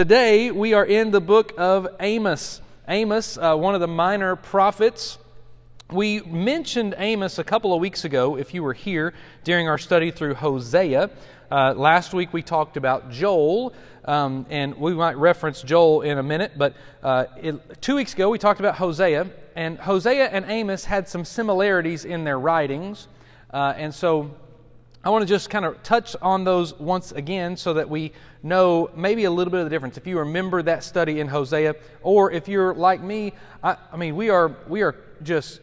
Today we are in the book of Amos. Amos, uh, one of the minor prophets. We mentioned Amos a couple of weeks ago, if you were here during our study through Hosea. Uh, last week we talked about Joel, um, and we might reference Joel in a minute, but uh, it, two weeks ago we talked about Hosea, and Hosea and Amos had some similarities in their writings, uh, and so I want to just kind of touch on those once again so that we know maybe a little bit of the difference. If you remember that study in Hosea, or if you're like me, I, I mean, we are, we are just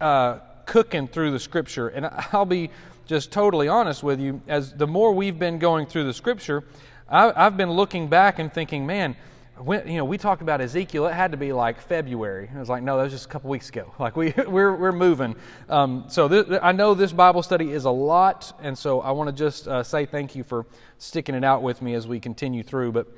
uh, cooking through the scripture. And I'll be just totally honest with you, as the more we've been going through the scripture, I, I've been looking back and thinking, man, when, you know, we talked about Ezekiel. It had to be like February. I was like, no, that was just a couple weeks ago. Like we, we're, we're moving. Um, so I know this Bible study is a lot, and so I want to just uh, say thank you for sticking it out with me as we continue through. But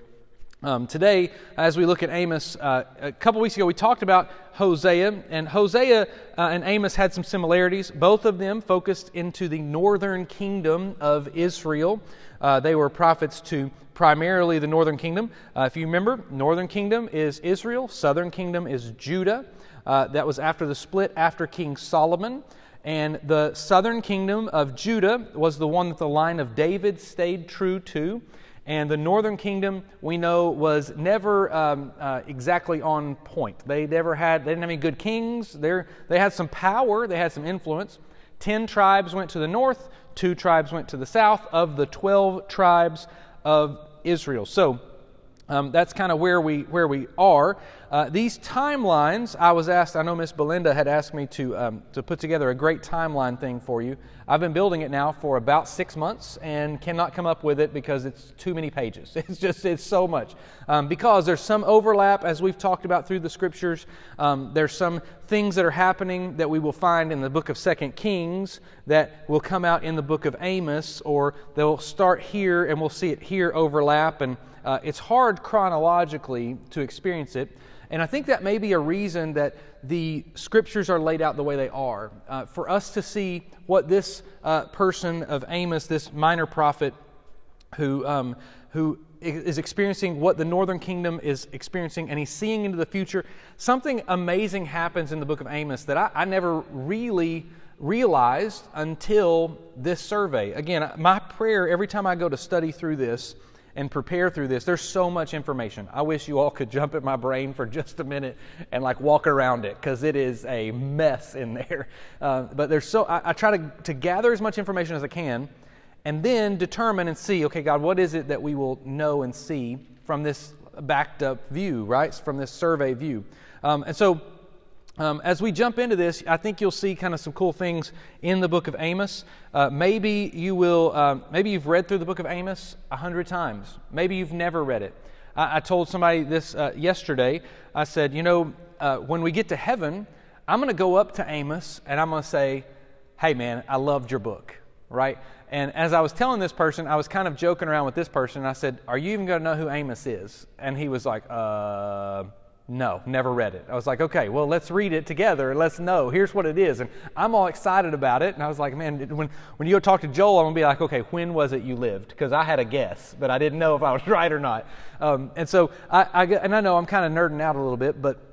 um, today, as we look at Amos, uh, a couple weeks ago we talked about Hosea, and Hosea uh, and Amos had some similarities. Both of them focused into the northern kingdom of Israel. Uh, they were prophets to primarily the northern kingdom. Uh, if you remember, northern kingdom is Israel, southern kingdom is Judah. Uh, that was after the split after King Solomon. And the southern kingdom of Judah was the one that the line of David stayed true to. And the northern kingdom, we know, was never um, uh, exactly on point. They never had, they didn't have any good kings. They're, they had some power, they had some influence. Ten tribes went to the north, two tribes went to the south. Of the 12 tribes of Israel. So um, that's kind of where we where we are. Uh, these timelines, I was asked. I know Miss Belinda had asked me to um, to put together a great timeline thing for you. I've been building it now for about six months and cannot come up with it because it's too many pages. It's just it's so much um, because there's some overlap as we've talked about through the scriptures. Um, there's some things that are happening that we will find in the book of Second Kings that will come out in the book of Amos, or they'll start here and we'll see it here overlap and. Uh, it's hard chronologically to experience it. And I think that may be a reason that the scriptures are laid out the way they are. Uh, for us to see what this uh, person of Amos, this minor prophet who, um, who is experiencing what the northern kingdom is experiencing, and he's seeing into the future, something amazing happens in the book of Amos that I, I never really realized until this survey. Again, my prayer every time I go to study through this and prepare through this. There's so much information. I wish you all could jump at my brain for just a minute and like walk around it because it is a mess in there. Uh, but there's so I, I try to, to gather as much information as I can and then determine and see, okay, God, what is it that we will know and see from this backed up view, right? From this survey view. Um, and so um, as we jump into this, I think you'll see kind of some cool things in the book of Amos. Uh, maybe you will, uh, maybe you've read through the book of Amos a hundred times. Maybe you've never read it. I, I told somebody this uh, yesterday. I said, you know, uh, when we get to heaven, I'm going to go up to Amos and I'm going to say, hey, man, I loved your book, right? And as I was telling this person, I was kind of joking around with this person. I said, are you even going to know who Amos is? And he was like, uh, no, never read it. I was like, okay, well, let's read it together and let's know. Here's what it is. And I'm all excited about it. And I was like, man, when, when you go talk to Joel, I'm going to be like, okay, when was it you lived? Because I had a guess, but I didn't know if I was right or not. Um, and so, I, I, and I know I'm kind of nerding out a little bit, but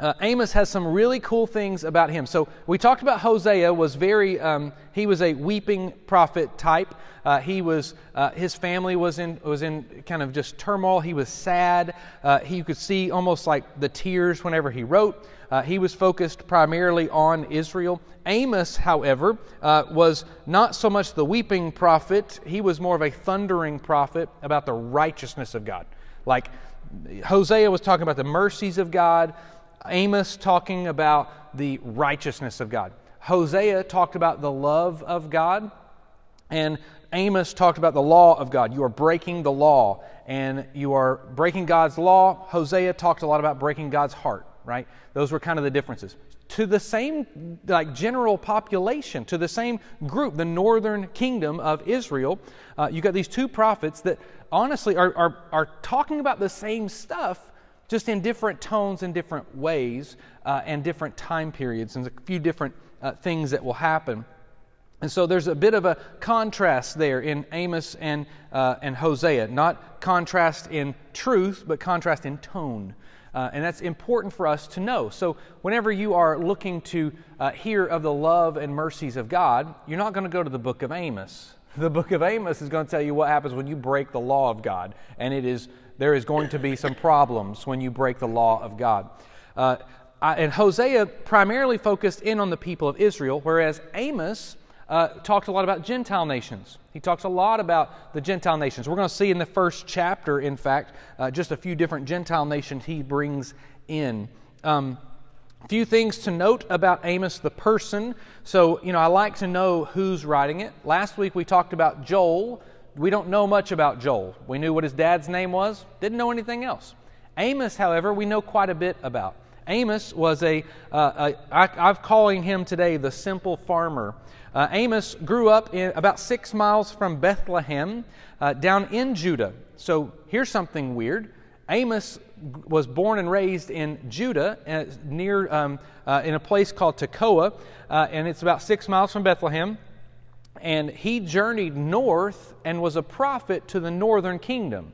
uh, Amos has some really cool things about him. So we talked about Hosea was very um, he was a weeping prophet type. Uh, he was uh, his family was in was in kind of just turmoil. He was sad. Uh, he could see almost like the tears whenever he wrote. Uh, he was focused primarily on Israel. Amos, however, uh, was not so much the weeping prophet. He was more of a thundering prophet about the righteousness of God. Like Hosea was talking about the mercies of God. Amos talking about the righteousness of God. Hosea talked about the love of God. And Amos talked about the law of God. You are breaking the law, and you are breaking God's law. Hosea talked a lot about breaking God's heart, right? Those were kind of the differences. To the same like general population, to the same group, the northern kingdom of Israel, uh, you got these two prophets that honestly are, are, are talking about the same stuff, just in different tones and different ways uh, and different time periods and a few different uh, things that will happen. And so there's a bit of a contrast there in Amos and, uh, and Hosea. Not contrast in truth, but contrast in tone. Uh, and that's important for us to know. So, whenever you are looking to uh, hear of the love and mercies of God, you're not going to go to the book of Amos. The book of Amos is going to tell you what happens when you break the law of God. And it is, there is going to be some problems when you break the law of God. Uh, and Hosea primarily focused in on the people of Israel, whereas Amos uh, talked a lot about Gentile nations. He talks a lot about the Gentile nations. We're going to see in the first chapter, in fact, uh, just a few different Gentile nations he brings in. Um, few things to note about Amos the person. So, you know, I like to know who's writing it. Last week we talked about Joel. We don't know much about Joel. We knew what his dad's name was, didn't know anything else. Amos, however, we know quite a bit about. Amos was a, uh, a I, I'm calling him today the simple farmer. Uh, Amos grew up in about six miles from Bethlehem, uh, down in Judah. So here's something weird. Amos was born and raised in Judah, uh, near um, uh, in a place called Tekoa, uh, and it's about six miles from Bethlehem. And he journeyed north and was a prophet to the northern kingdom.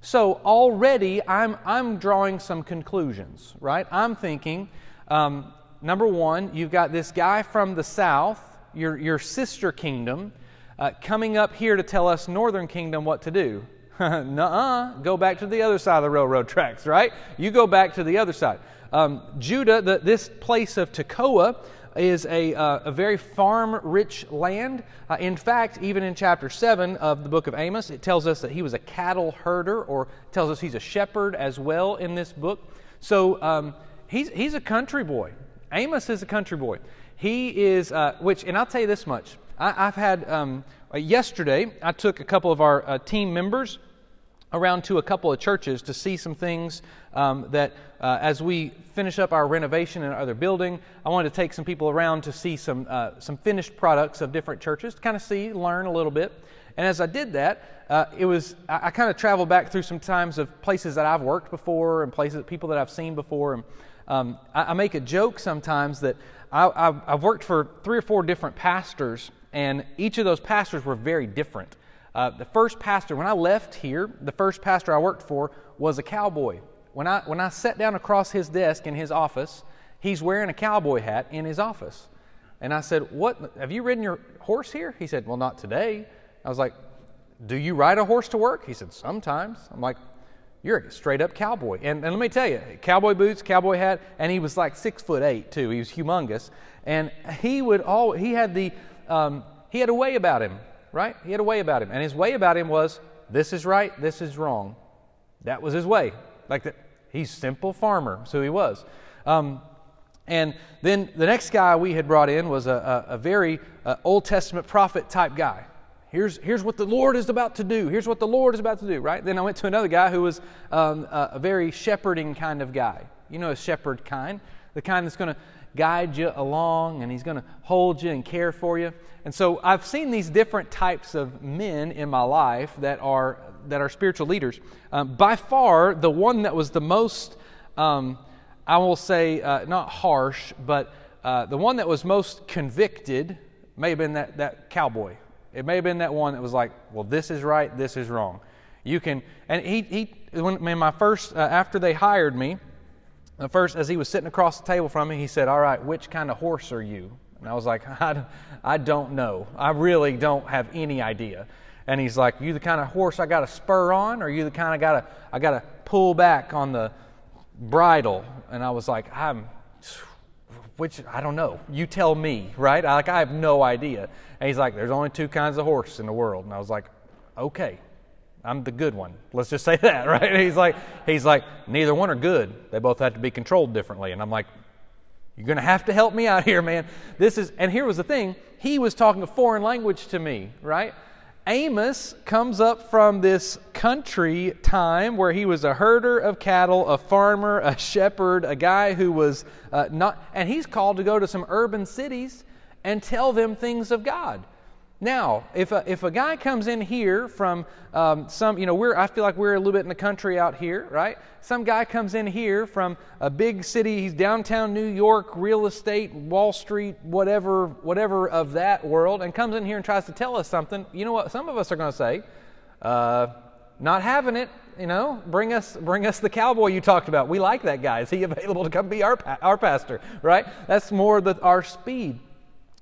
So already I'm, I'm drawing some conclusions, right? I'm thinking, um, number one, you've got this guy from the south your, your sister kingdom, uh, coming up here to tell us northern kingdom what to do. Nuh-uh. Go back to the other side of the railroad tracks, right? You go back to the other side. Um, Judah, the, this place of Tekoa, is a, uh, a very farm rich land. Uh, in fact, even in chapter 7 of the book of Amos, it tells us that he was a cattle herder, or tells us he's a shepherd as well in this book. So um, he's, he's a country boy. Amos is a country boy. He is, uh, which, and I'll tell you this much. I, have had, um, uh, yesterday, I took a couple of our uh, team members around to a couple of churches to see some things um, that uh, as we finish up our renovation in our other building, I wanted to take some people around to see some, uh, some finished products of different churches, to kind of see, learn a little bit. And as I did that, uh, it was I, I kind of traveled back through some times of places that I've worked before and places people that I've seen before. And um, I, I, make a joke sometimes that I, have worked for three or four different pastors, and each of those pastors were very different. Uh, the first pastor, when I left here, the first pastor I worked for was a cowboy. When I, when I sat down across his desk in his office, he's wearing a cowboy hat in his office. And I said, What? Have you ridden your horse here? He said, Well, not today. I was like, Do you ride a horse to work? He said, Sometimes. I'm like, you're a straight up cowboy. And, and let me tell you, cowboy boots, cowboy hat, and he was like six foot eight too. He was humongous. And he would all, he had the, um, he had a way about him, right? He had a way about him. And his way about him was, this is right, this is wrong. That was his way. Like that, he's simple farmer, so he was. Um, and then the next guy we had brought in was a, a, a very uh, Old Testament prophet type guy. Here's, here's what the Lord is about to do. Here's what the Lord is about to do, right? Then I went to another guy who was um, a, a, very shepherding kind of guy. You know, a shepherd kind, the kind that's going to guide you along and he's going to hold you and care for you. And so I've seen these different types of men in my life that are, that are spiritual leaders. Um, by far, the one that was the most, um, I will say, uh, not harsh, but uh, the one that was most convicted may have been that, that cowboy it may have been that one that was like, well, this is right, this is wrong. You can, and he, he when, in my first, uh, after they hired me, the first, as he was sitting across the table from me, he said, all right, which kind of horse are you? And I was like, I, I don't know. I really don't have any idea. And he's like, you the kind of horse I got to spur on, or you the kind of got to, I got to pull back on the bridle? And I was like, I'm, which I don't know. You tell me, right? Like I have no idea. And he's like, "There's only two kinds of horse in the world." And I was like, "Okay, I'm the good one. Let's just say that, right?" He's like, "He's like, neither one are good. They both have to be controlled differently." And I'm like, "You're going to have to help me out here, man. This is." And here was the thing: he was talking a foreign language to me, right? Amos comes up from this country time where he was a herder of cattle, a farmer, a shepherd, a guy who was uh, not, and he's called to go to some urban cities and tell them things of God. Now, if a, if a guy comes in here from um, some, you know, we're, I feel like we're a little bit in the country out here, right? Some guy comes in here from a big city, he's downtown New York, real estate, Wall Street, whatever, whatever of that world, and comes in here and tries to tell us something. You know what? Some of us are going to say, uh, not having it. You know, bring us, bring us the cowboy you talked about. We like that guy. Is he available to come be our, our pastor? Right? That's more the, our speed.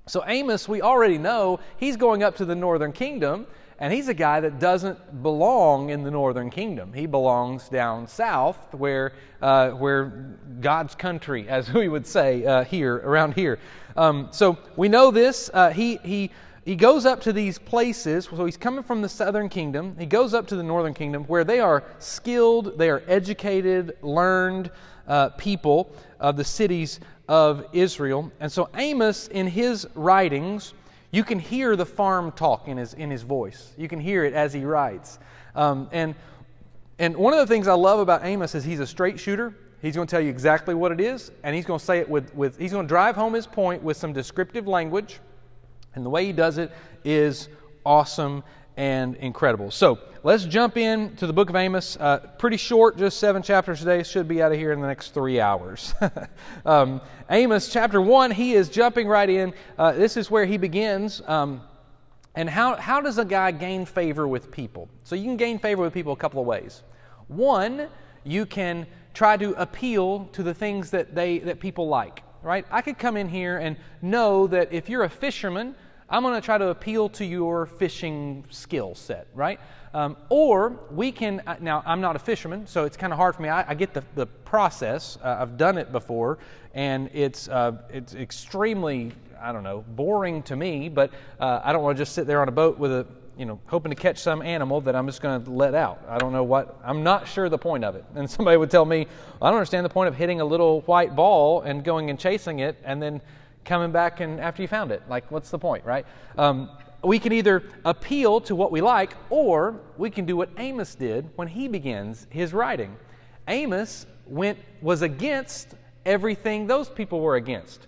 So, Amos, we already know he's going up to the northern kingdom, and he's a guy that doesn't belong in the northern kingdom. He belongs down south, where, uh, where God's country, as we would say uh, here, around here. Um, so, we know this. Uh, he, he, he goes up to these places. So, he's coming from the southern kingdom. He goes up to the northern kingdom, where they are skilled, they are educated, learned uh, people of the cities of Israel. And so Amos, in his writings, you can hear the farm talk in his, in his voice. You can hear it as he writes. Um, and, and one of the things I love about Amos is he's a straight shooter. He's going to tell you exactly what it is, and he's going to say it with, with he's going to drive home his point with some descriptive language. And the way he does it is awesome and incredible. So let's jump in to the book of Amos. Uh, pretty short, just seven chapters today. Should be out of here in the next three hours. um, Amos chapter one, he is jumping right in. Uh, this is where he begins. Um, and how, how does a guy gain favor with people? So you can gain favor with people a couple of ways. One, you can try to appeal to the things that they that people like. Right? I could come in here and know that if you're a fisherman, I'm going to try to appeal to your fishing skill set, right? Um, or we can, uh, now I'm not a fisherman, so it's kind of hard for me. I, I get the, the process, uh, I've done it before, and it's, uh, it's extremely, I don't know, boring to me, but uh, I don't want to just sit there on a boat with a, you know, hoping to catch some animal that I'm just going to let out. I don't know what, I'm not sure the point of it. And somebody would tell me, I don't understand the point of hitting a little white ball and going and chasing it and then coming back and after you found it. Like, what's the point, right? Um, we can either appeal to what we like, or we can do what Amos did when he begins his writing. Amos went was against everything those people were against.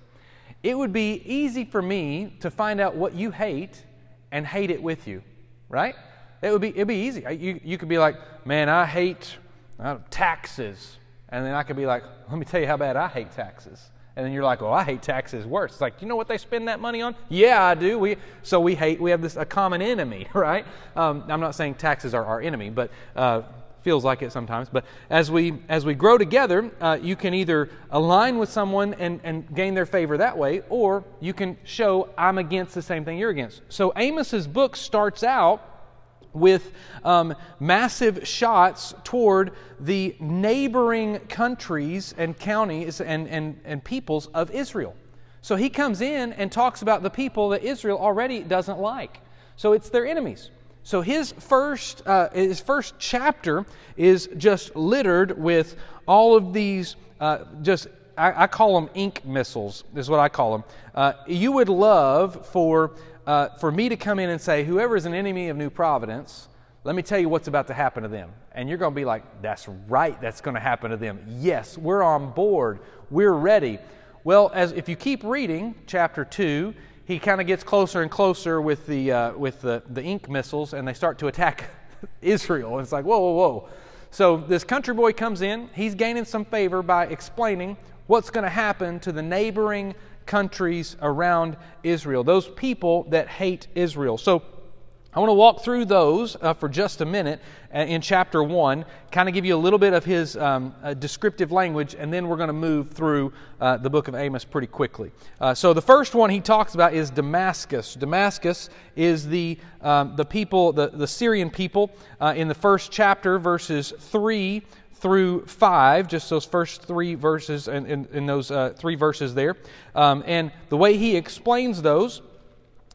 It would be easy for me to find out what you hate and hate it with you, right? It would be it'd be easy. You you could be like, man, I hate uh, taxes, and then I could be like, let me tell you how bad I hate taxes. And then you're like, well, I hate taxes worse. It's like, you know what they spend that money on? Yeah, I do. We, so we hate, we have this, a common enemy, right? Um, I'm not saying taxes are our enemy, but uh, feels like it sometimes. But as we, as we grow together, uh, you can either align with someone and, and gain their favor that way, or you can show I'm against the same thing you're against. So Amos's book starts out with um, massive shots toward the neighboring countries and counties and, and, and peoples of Israel. So he comes in and talks about the people that Israel already doesn't like. So it's their enemies. So his first, uh, his first chapter is just littered with all of these uh, just I, I, call them ink missiles, is what I call them. Uh, you would love for uh, for me to come in and say, whoever is an enemy of New Providence, let me tell you what's about to happen to them. And you're going to be like, that's right, that's going to happen to them. Yes, we're on board, we're ready. Well, as if you keep reading chapter 2, he kind of gets closer and closer with the, uh, with the, the ink missiles, and they start to attack Israel. And It's like, whoa, whoa, whoa. So this country boy comes in, he's gaining some favor by explaining what's going to happen to the neighboring countries around Israel, those people that hate Israel. So I want to walk through those uh, for just a minute uh, in chapter 1, kind of give you a little bit of his um, uh, descriptive language, and then we're going to move through uh, the book of Amos pretty quickly. Uh, so the first one he talks about is Damascus. Damascus is the, um, the people, the, the Syrian people, uh, in the first chapter, verses 3 through 5, just those first three verses, and in, in, in, those uh, three verses there. Um, and the way he explains those,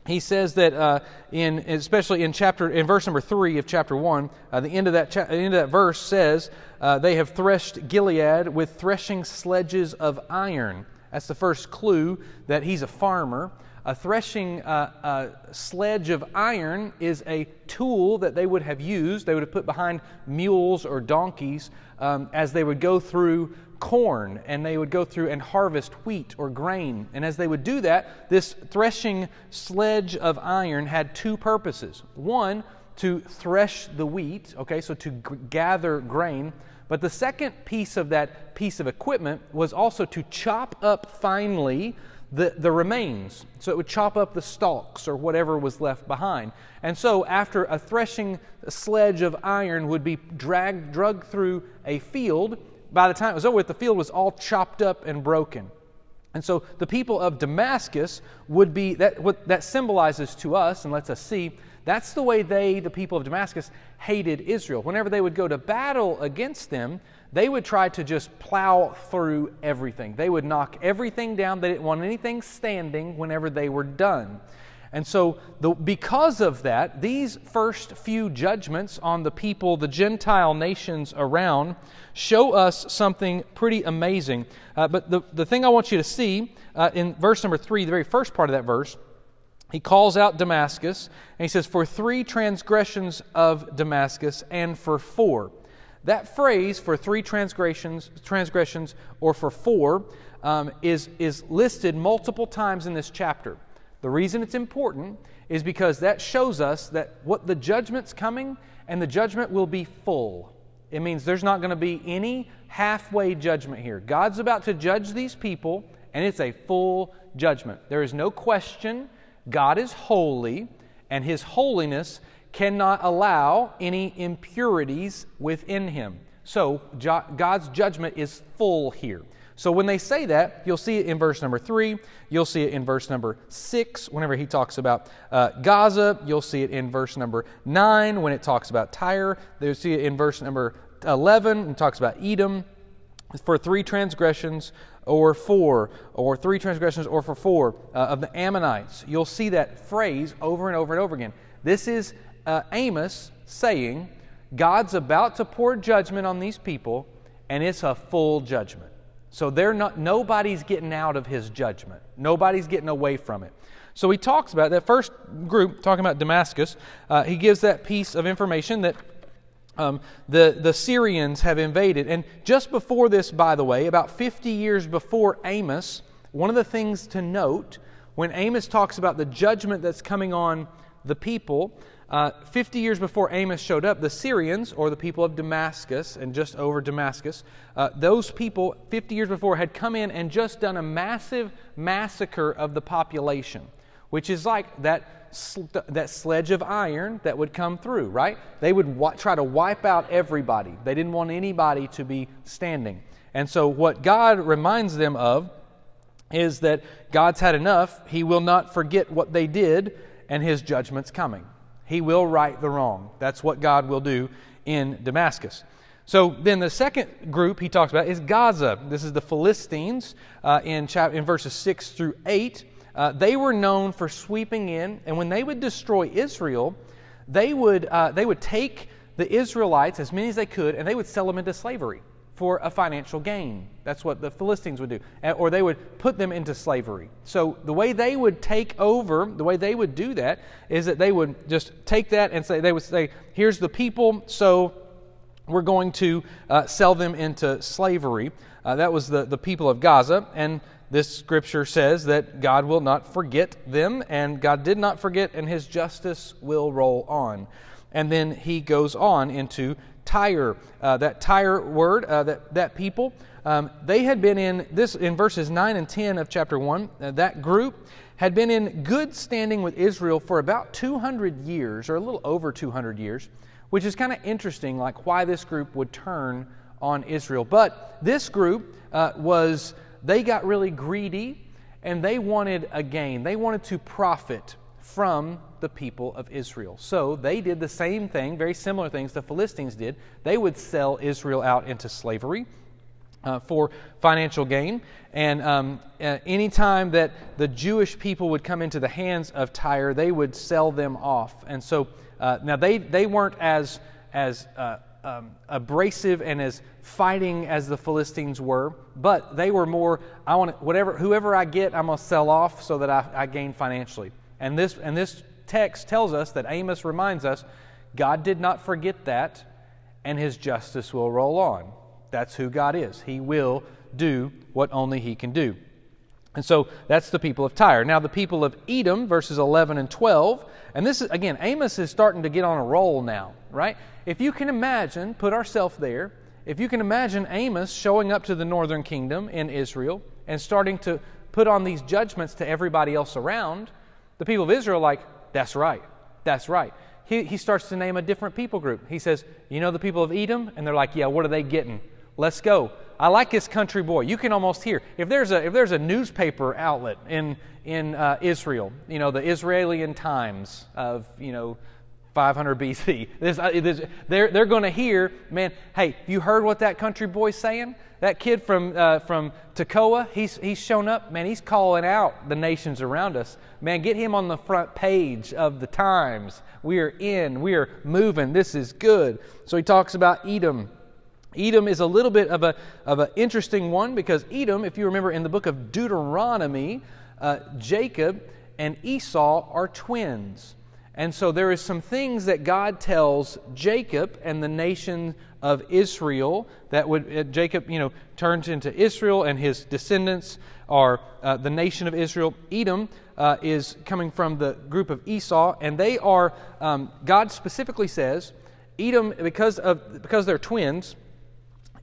he says that uh, in especially in chapter in verse number three of chapter one, uh, the end of that cha- end of that verse says uh, they have threshed Gilead with threshing sledges of iron. That's the first clue that he's a farmer. A threshing uh, uh, sledge of iron is a tool that they would have used, they would have put behind mules or donkeys um, as they would go through corn and they would go through and harvest wheat or grain. And as they would do that, this threshing sledge of iron had two purposes. One, to thresh the wheat, okay, so to g- gather grain. But the second piece of that piece of equipment was also to chop up finely the, the remains. So it would chop up the stalks or whatever was left behind. And so after a threshing sledge of iron would be dragged, drugged through a field, by the time it was over with, the field was all chopped up and broken. And so the people of Damascus would be, that, what that symbolizes to us and lets us see, that's the way they, the people of Damascus, hated Israel. Whenever they would go to battle against them, they would try to just plow through everything. They would knock everything down. They didn't want anything standing whenever they were done. And so, the, because of that, these first few judgments on the people, the Gentile nations around, show us something pretty amazing. Uh, but the, the thing I want you to see uh, in verse number three, the very first part of that verse, he calls out Damascus, and he says, For three transgressions of Damascus, and for four. That phrase for three transgressions, transgressions or for four um, is, is listed multiple times in this chapter. The reason it's important is because that shows us that what the judgment's coming and the judgment will be full. It means there's not going to be any halfway judgment here. God's about to judge these people, and it's a full judgment. There is no question God is holy, and his holiness cannot allow any impurities within him. So God's judgment is full here. So when they say that, you'll see it in verse number three. You'll see it in verse number six whenever he talks about uh, Gaza. You'll see it in verse number nine when it talks about Tyre. You'll see it in verse number 11 and talks about Edom for three transgressions or four, or three transgressions or for four uh, of the Ammonites. You'll see that phrase over and over and over again. This is uh, Amos saying, God's about to pour judgment on these people, and it's a full judgment. So they're not, nobody's getting out of his judgment. Nobody's getting away from it. So he talks about that first group, talking about Damascus. Uh, he gives that piece of information that um, the, the Syrians have invaded. And just before this, by the way, about 50 years before Amos, one of the things to note when Amos talks about the judgment that's coming on the people, uh, 50 years before Amos showed up, the Syrians, or the people of Damascus, and just over Damascus, uh, those people 50 years before had come in and just done a massive massacre of the population, which is like that, sl- that sledge of iron that would come through, right? They would wa- try to wipe out everybody. They didn't want anybody to be standing. And so, what God reminds them of is that God's had enough. He will not forget what they did, and His judgment's coming. He will right the wrong. That's what God will do in Damascus. So then the second group he talks about is Gaza. This is the Philistines uh, in, chap- in verses 6 through 8. Uh, they were known for sweeping in, and when they would destroy Israel, they would, uh, they would take the Israelites, as many as they could, and they would sell them into slavery for a financial gain. That's what the Philistines would do. Or they would put them into slavery. So the way they would take over, the way they would do that, is that they would just take that and say, they would say, here's the people, so we're going to uh, sell them into slavery. Uh, that was the, the people of Gaza. And this scripture says that God will not forget them, and God did not forget, and his justice will roll on. And then he goes on into Tyre. Uh, that Tyre word, uh, that, that people, um, they had been in this in verses 9 and 10 of chapter 1. Uh, that group had been in good standing with Israel for about 200 years, or a little over 200 years, which is kind of interesting, like why this group would turn on Israel. But this group uh, was, they got really greedy and they wanted a gain. They wanted to profit from the people of Israel. So they did the same thing, very similar things the Philistines did. They would sell Israel out into slavery. Uh, for financial gain. And um, uh, anytime that the Jewish people would come into the hands of Tyre, they would sell them off. And so uh, now they, they weren't as, as uh, um, abrasive and as fighting as the Philistines were, but they were more, I want whatever, whoever I get, I'm going to sell off so that I, I gain financially. And this, and this text tells us that Amos reminds us God did not forget that, and his justice will roll on. That's who God is. He will do what only he can do. And so that's the people of Tyre. Now, the people of Edom, verses 11 and 12, and this is, again, Amos is starting to get on a roll now, right? If you can imagine, put ourselves there, if you can imagine Amos showing up to the northern kingdom in Israel and starting to put on these judgments to everybody else around, the people of Israel like, that's right, that's right. He, he starts to name a different people group. He says, You know the people of Edom? And they're like, Yeah, what are they getting? Let's go. I like this country boy. You can almost hear if there's a if there's a newspaper outlet in in uh, Israel, you know the Israeli Times of you know 500 BC. This, uh, this, they're they're going to hear, man. Hey, you heard what that country boy's saying? That kid from uh, from Tekoa, he's he's shown up. Man, he's calling out the nations around us. Man, get him on the front page of the Times. We are in. We are moving. This is good. So he talks about Edom Edom is a little bit of an of a interesting one because Edom, if you remember in the book of Deuteronomy, uh, Jacob and Esau are twins. And so there is some things that God tells Jacob and the nation of Israel that would uh, Jacob, you know, turns into Israel and his descendants are uh, the nation of Israel. Edom uh, is coming from the group of Esau, and they are um, God specifically says Edom because of because they're twins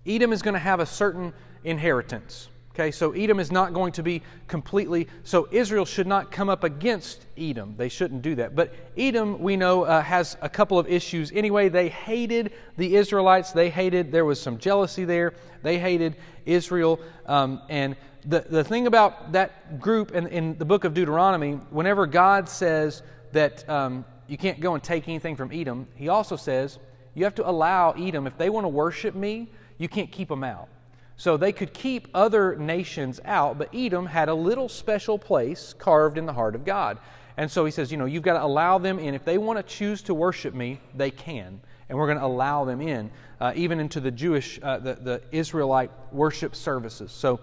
Edom is going to have a certain inheritance. Okay, so Edom is not going to be completely, so Israel should not come up against Edom. They shouldn't do that. But Edom, we know, uh, has a couple of issues. Anyway, they hated the Israelites. They hated, there was some jealousy there. They hated Israel. Um, and the, the thing about that group in, in the book of Deuteronomy, whenever God says that um, you can't go and take anything from Edom, he also says you have to allow Edom, if they want to worship me, you can't keep them out. So they could keep other nations out, but Edom had a little special place carved in the heart of God. And so he says, you know, you've got to allow them in. If they want to choose to worship me, they can. And we're going to allow them in, uh, even into the Jewish, uh, the, the Israelite worship services. So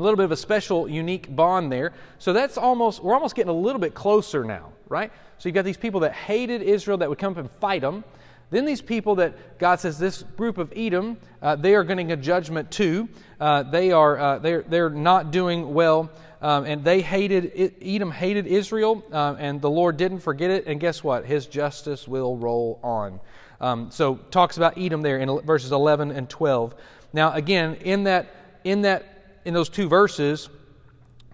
a little bit of a special, unique bond there. So that's almost, we're almost getting a little bit closer now, right? So you've got these people that hated Israel that would come up and fight them. Then these people that God says, this group of Edom, uh, they are getting a judgment too. Uh, they are uh, they're, they're not doing well. Um, and they hated, Edom hated Israel, uh, and the Lord didn't forget it. And guess what? His justice will roll on. Um, so talks about Edom there in verses 11 and 12. Now, again, in that, in that, in those two verses,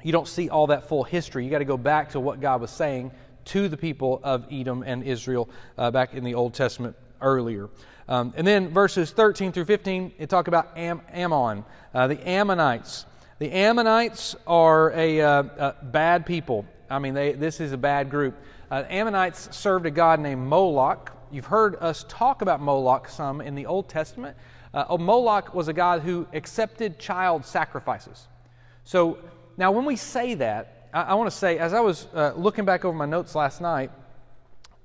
you don't see all that full history. You got to go back to what God was saying to the people of Edom and Israel uh, back in the Old Testament earlier. Um, and then verses 13 through 15, it talk about Am- Ammon, uh, the Ammonites. The Ammonites are a, uh, bad people. I mean, they, this is a bad group. Uh, Ammonites served a god named Moloch. You've heard us talk about Moloch some in the Old Testament. Uh, oh, Moloch was a god who accepted child sacrifices. So now, when we say that, I, I want to say, as I was uh, looking back over my notes last night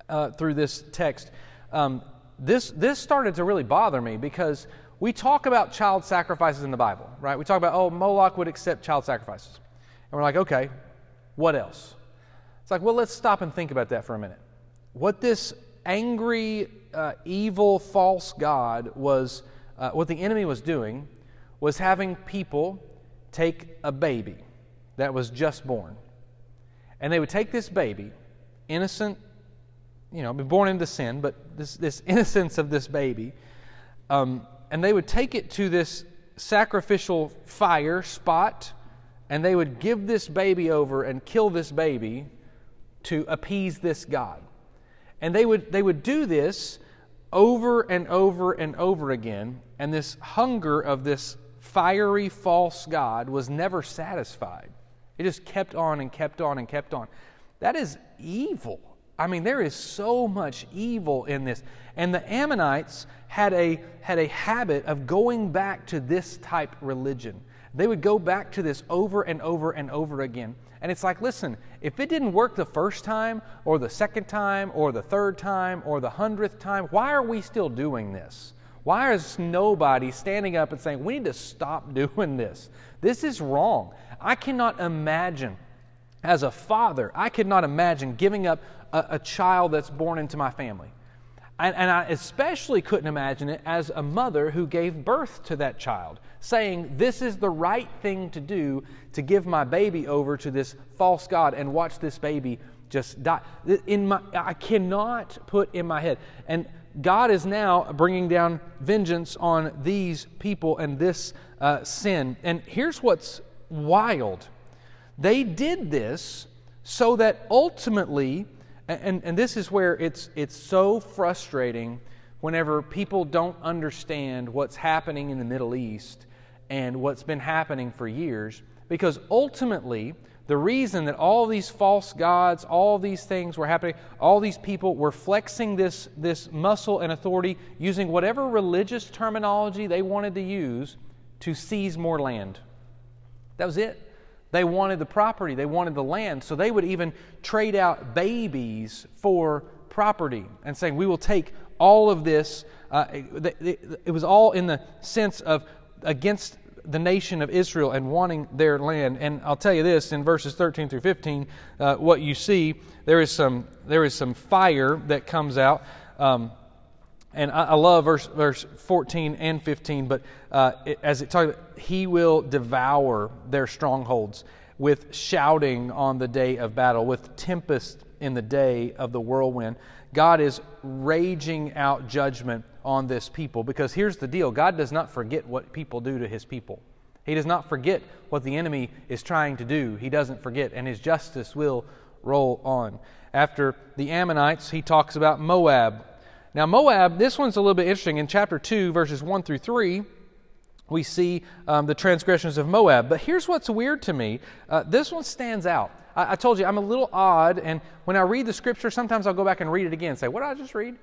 uh, through this text, um, this, this started to really bother me because we talk about child sacrifices in the Bible, right? We talk about, oh, Moloch would accept child sacrifices. And we're like, okay, what else? It's like, well, let's stop and think about that for a minute. What this angry, uh, evil, false God was, uh, what the enemy was doing was having people take a baby that was just born. And they would take this baby, innocent you know, born into sin, but this, this innocence of this baby. Um, and they would take it to this sacrificial fire spot, and they would give this baby over and kill this baby to appease this God. And they would, they would do this over and over and over again, and this hunger of this fiery false God was never satisfied. It just kept on and kept on and kept on. That is evil. I mean, there is so much evil in this. And the Ammonites had a, had a habit of going back to this type religion. They would go back to this over and over and over again. And it's like, listen, if it didn't work the first time, or the second time, or the third time, or the hundredth time, why are we still doing this? Why is nobody standing up and saying, we need to stop doing this? This is wrong. I cannot imagine, as a father, I could not imagine giving up a, a child that's born into my family. And, and I especially couldn't imagine it as a mother who gave birth to that child, saying, This is the right thing to do to give my baby over to this false God and watch this baby just die. In my, I cannot put in my head. And God is now bringing down vengeance on these people and this uh, sin. And here's what's wild they did this so that ultimately, and, and this is where it's, it's so frustrating whenever people don't understand what's happening in the Middle East and what's been happening for years, because ultimately, the reason that all these false gods, all these things were happening, all these people were flexing this, this muscle and authority using whatever religious terminology they wanted to use to seize more land. That was it. They wanted the property, they wanted the land. So they would even trade out babies for property and saying, We will take all of this. Uh, it, was all in the sense of against the nation of Israel and wanting their land. And I'll tell you this in verses 13 through 15, uh, what you see, there is some, there is some fire that comes out. Um, and I, I, love verse, verse 14 and 15, but uh, it, as it talks, about, he will devour their strongholds with shouting on the day of battle, with tempest in the day of the whirlwind. God is raging out judgment on this people because here's the deal God does not forget what people do to his people. He does not forget what the enemy is trying to do. He doesn't forget, and his justice will roll on. After the Ammonites, he talks about Moab now, Moab, this one's a little bit interesting. In chapter 2, verses 1 through 3, we see um, the transgressions of Moab. But here's what's weird to me uh, this one stands out. I, I, told you I'm a little odd, and when I read the scripture, sometimes I'll go back and read it again and say, What did I just read?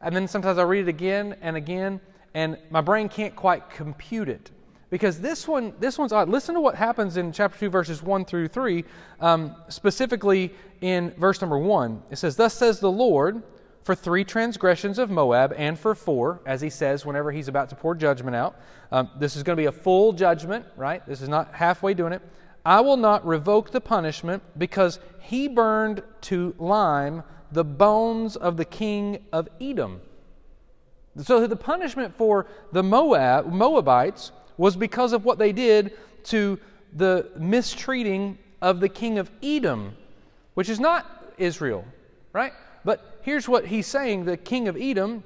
And then sometimes I'll read it again and again, and my brain can't quite compute it. Because this one, this one's odd. Listen to what happens in chapter 2, verses 1 through 3, um, specifically in verse number 1. It says, Thus says the Lord, for three transgressions of Moab and for four, as he says whenever he's about to pour judgment out. Um, this is going to be a full judgment, right? This is not halfway doing it. I will not revoke the punishment because he burned to lime the bones of the king of Edom. So the punishment for the Moab, Moabites was because of what they did to the mistreating of the king of Edom, which is not Israel, right? But here's what he's saying the king of Edom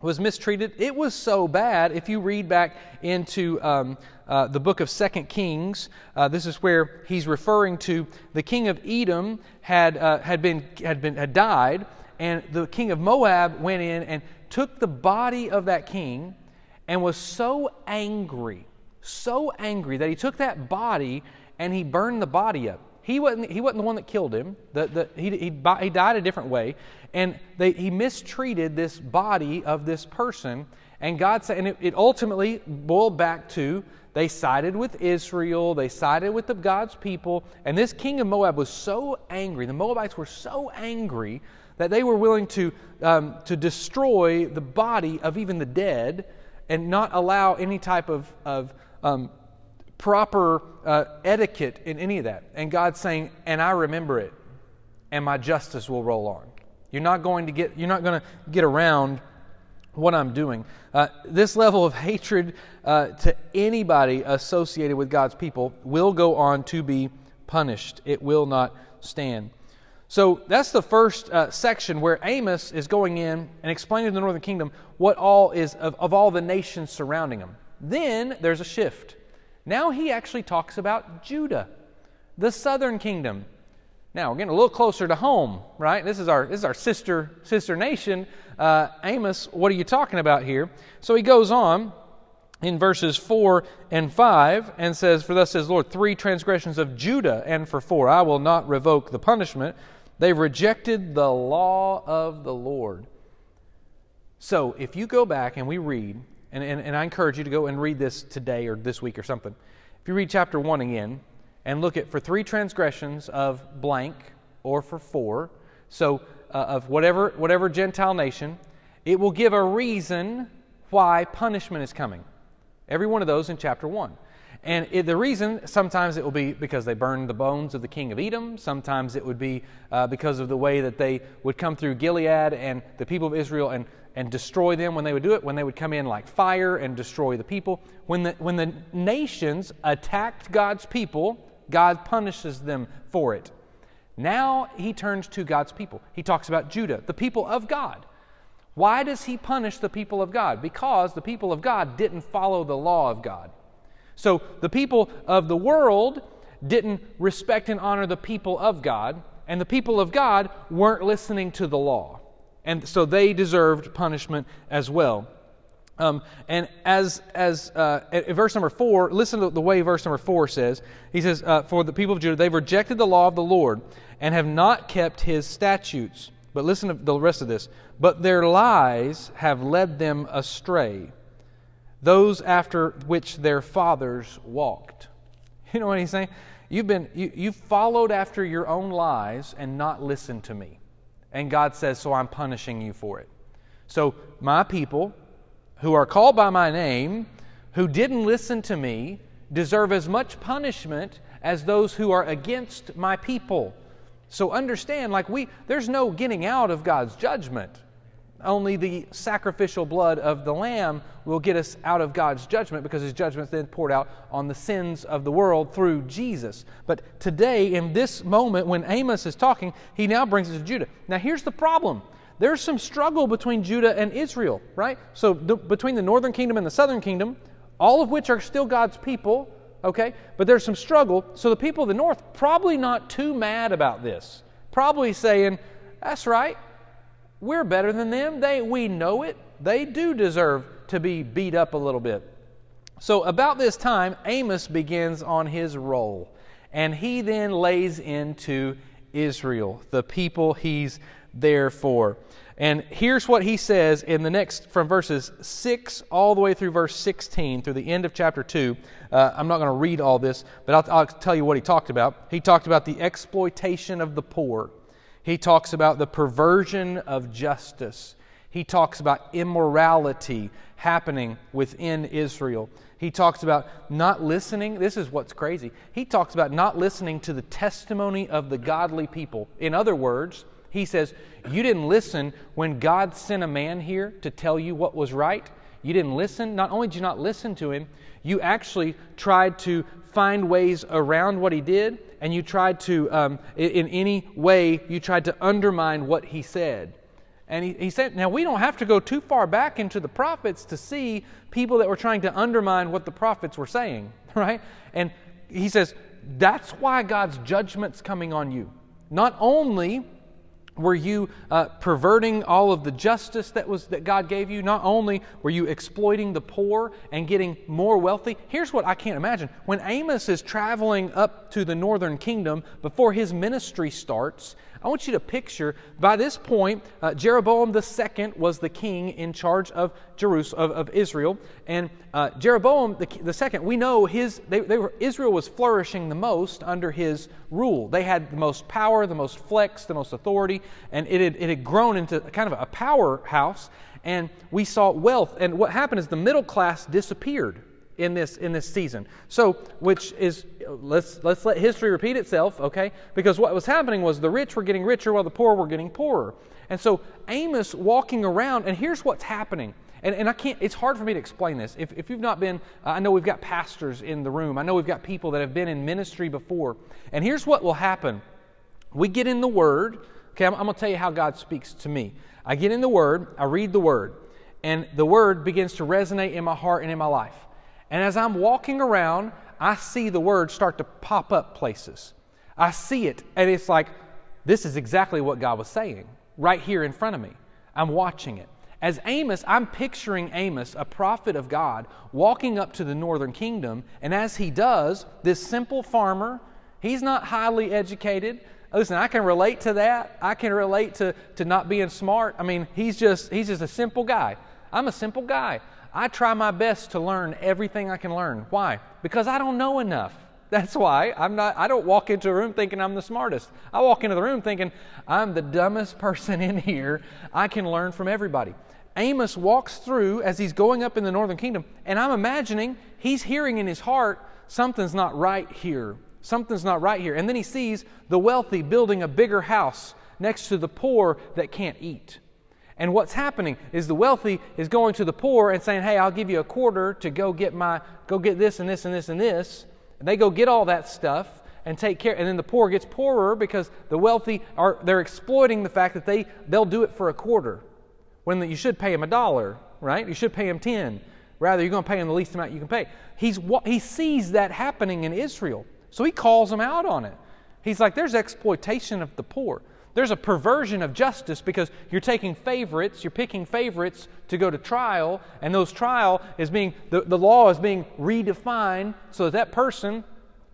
was mistreated. It was so bad, if you read back into um, uh, the book of Second Kings, uh, this is where he's referring to the king of Edom had, uh, had, been, had, been, had died, and the king of Moab went in and took the body of that king and was so angry, so angry that he took that body and he burned the body up. He wasn't, he wasn't the one that killed him. The, the, he, he, he died a different way. And they, he mistreated this body of this person. And God said, and it, it ultimately boiled back to they sided with Israel, they sided with the God's people. And this king of Moab was so angry, the Moabites were so angry that they were willing to, um, to destroy the body of even the dead and not allow any type of, of um, proper uh, etiquette in any of that. And God's saying, and I remember it, and my justice will roll on. You're not going to get, you're not going to get around what I'm doing. Uh, this level of hatred uh, to anybody associated with God's people will go on to be punished. It will not stand. So that's the first uh, section where Amos is going in and explaining to the northern kingdom what all is of, of all the nations surrounding them. Then there's a shift. Now he actually talks about Judah, the southern kingdom. Now we're getting a little closer to home, right? This is our this is our sister sister nation. Uh, Amos, what are you talking about here? So he goes on in verses four and five and says, "For thus says Lord, three transgressions of Judah, and for four I will not revoke the punishment. They've rejected the law of the Lord." So if you go back and we read and, and, and I encourage you to go and read this today or this week or something. If you read chapter 1 again and look at for three transgressions of blank or for four, so uh, of whatever, whatever Gentile nation, it will give a reason why punishment is coming. Every one of those in chapter 1. And it, the reason, sometimes it will be because they burned the bones of the king of Edom. Sometimes it would be uh, because of the way that they would come through Gilead and the people of Israel and, and destroy them when they would do it, when they would come in like fire and destroy the people. When the, when the nations attacked God's people, God punishes them for it. Now he turns to God's people. He talks about Judah, the people of God. Why does he punish the people of God? Because the people of God didn't follow the law of God. So the people of the world didn't respect and honor the people of God, and the people of God weren't listening to the law. And so they deserved punishment as well. Um, and as, as uh, at verse number four, listen to the way verse number four says. He says, uh, For the people of Judah, they've rejected the law of the Lord and have not kept his statutes. But listen to the rest of this. But their lies have led them astray those after which their fathers walked. You know what he's saying? You've been you, you've followed after your own lies and not listened to me. And God says, So I'm punishing you for it. So my people who are called by my name, who didn't listen to me, deserve as much punishment as those who are against my people. So understand, like we there's no getting out of God's judgment. Only the sacrificial blood of the Lamb will get us out of God's judgment because His judgment is then poured out on the sins of the world through Jesus. But today, in this moment, when Amos is talking, he now brings us to Judah. Now, here's the problem there's some struggle between Judah and Israel, right? So, the, between the northern kingdom and the southern kingdom, all of which are still God's people, okay? But there's some struggle. So, the people of the north probably not too mad about this. Probably saying, that's right. We're better than them. They, we know it. They do deserve to be beat up a little bit. So, about this time, Amos begins on his role, and he then lays into Israel, the people he's there for. And here's what he says in the next, from verses 6 all the way through verse 16, through the end of chapter 2. Uh, I'm not going to read all this, but I'll, I'll tell you what he talked about. He talked about the exploitation of the poor. He talks about the perversion of justice. He talks about immorality happening within Israel. He talks about not listening. This is what's crazy. He talks about not listening to the testimony of the godly people. In other words, he says, You didn't listen when God sent a man here to tell you what was right. You didn't listen. Not only did you not listen to him, you actually tried to find ways around what he did and you tried to, um, in any way, you tried to undermine what he said. And he, he said, now we don't have to go too far back into the prophets to see people that were trying to undermine what the prophets were saying, right? And he says, that's why God's judgment's coming on you. Not only were you uh, perverting all of the justice that was that God gave you? Not only were you exploiting the poor and getting more wealthy. Here's what I can't imagine: when Amos is traveling up to the northern kingdom before his ministry starts, I want you to picture by this point, uh, Jeroboam II was the king in charge of Jerusalem, of, of Israel. And uh, Jeroboam the, the second, we know his, they, they were, Israel was flourishing the most under his rule. They had the most power, the most flex, the most authority, and it had, it had grown into kind of a powerhouse. And we saw wealth. And what happened is the middle class disappeared in this in this season. So, which is let's let's let history repeat itself, okay? Because what was happening was the rich were getting richer while the poor were getting poorer. And so Amos walking around, and here's what's happening. And, and I can't, it's hard for me to explain this. If, if you've not been, uh, I know we've got pastors in the room. I know we've got people that have been in ministry before. And here's what will happen. We get in the Word. Okay, I'm, I'm going to tell you how God speaks to me. I get in the Word, I read the Word, and the Word begins to resonate in my heart and in my life. And as I'm walking around, I see the word start to pop up places. I see it, and it's like, this is exactly what God was saying right here in front of me. I'm watching it. As Amos, I'm picturing Amos, a prophet of God, walking up to the northern kingdom, and as he does, this simple farmer, he's not highly educated. Listen, I can relate to that. I can relate to, to not being smart. I mean, he's just he's just a simple guy. I'm a simple guy. I try my best to learn everything I can learn. Why? Because I don't know enough. That's why I'm not I don't walk into a room thinking I'm the smartest. I walk into the room thinking I'm the dumbest person in here. I can learn from everybody. Amos walks through as he's going up in the northern kingdom, and I'm imagining he's hearing in his heart, something's not right here. Something's not right here. And then he sees the wealthy building a bigger house next to the poor that can't eat. And what's happening is the wealthy is going to the poor and saying, "Hey, I'll give you a quarter to go get my go get this and this and this and this." And they go get all that stuff and take care. And then the poor gets poorer because the wealthy are they're exploiting the fact that they they'll do it for a quarter when you should pay him a dollar, right? You should pay him 10. Rather, you're going to pay him the least amount you can pay. He's, he sees that happening in Israel. So he calls them out on it. He's like, there's exploitation of the poor. There's a perversion of justice because you're taking favorites, you're picking favorites to go to trial, and those trial is being, the, the law is being redefined so that that person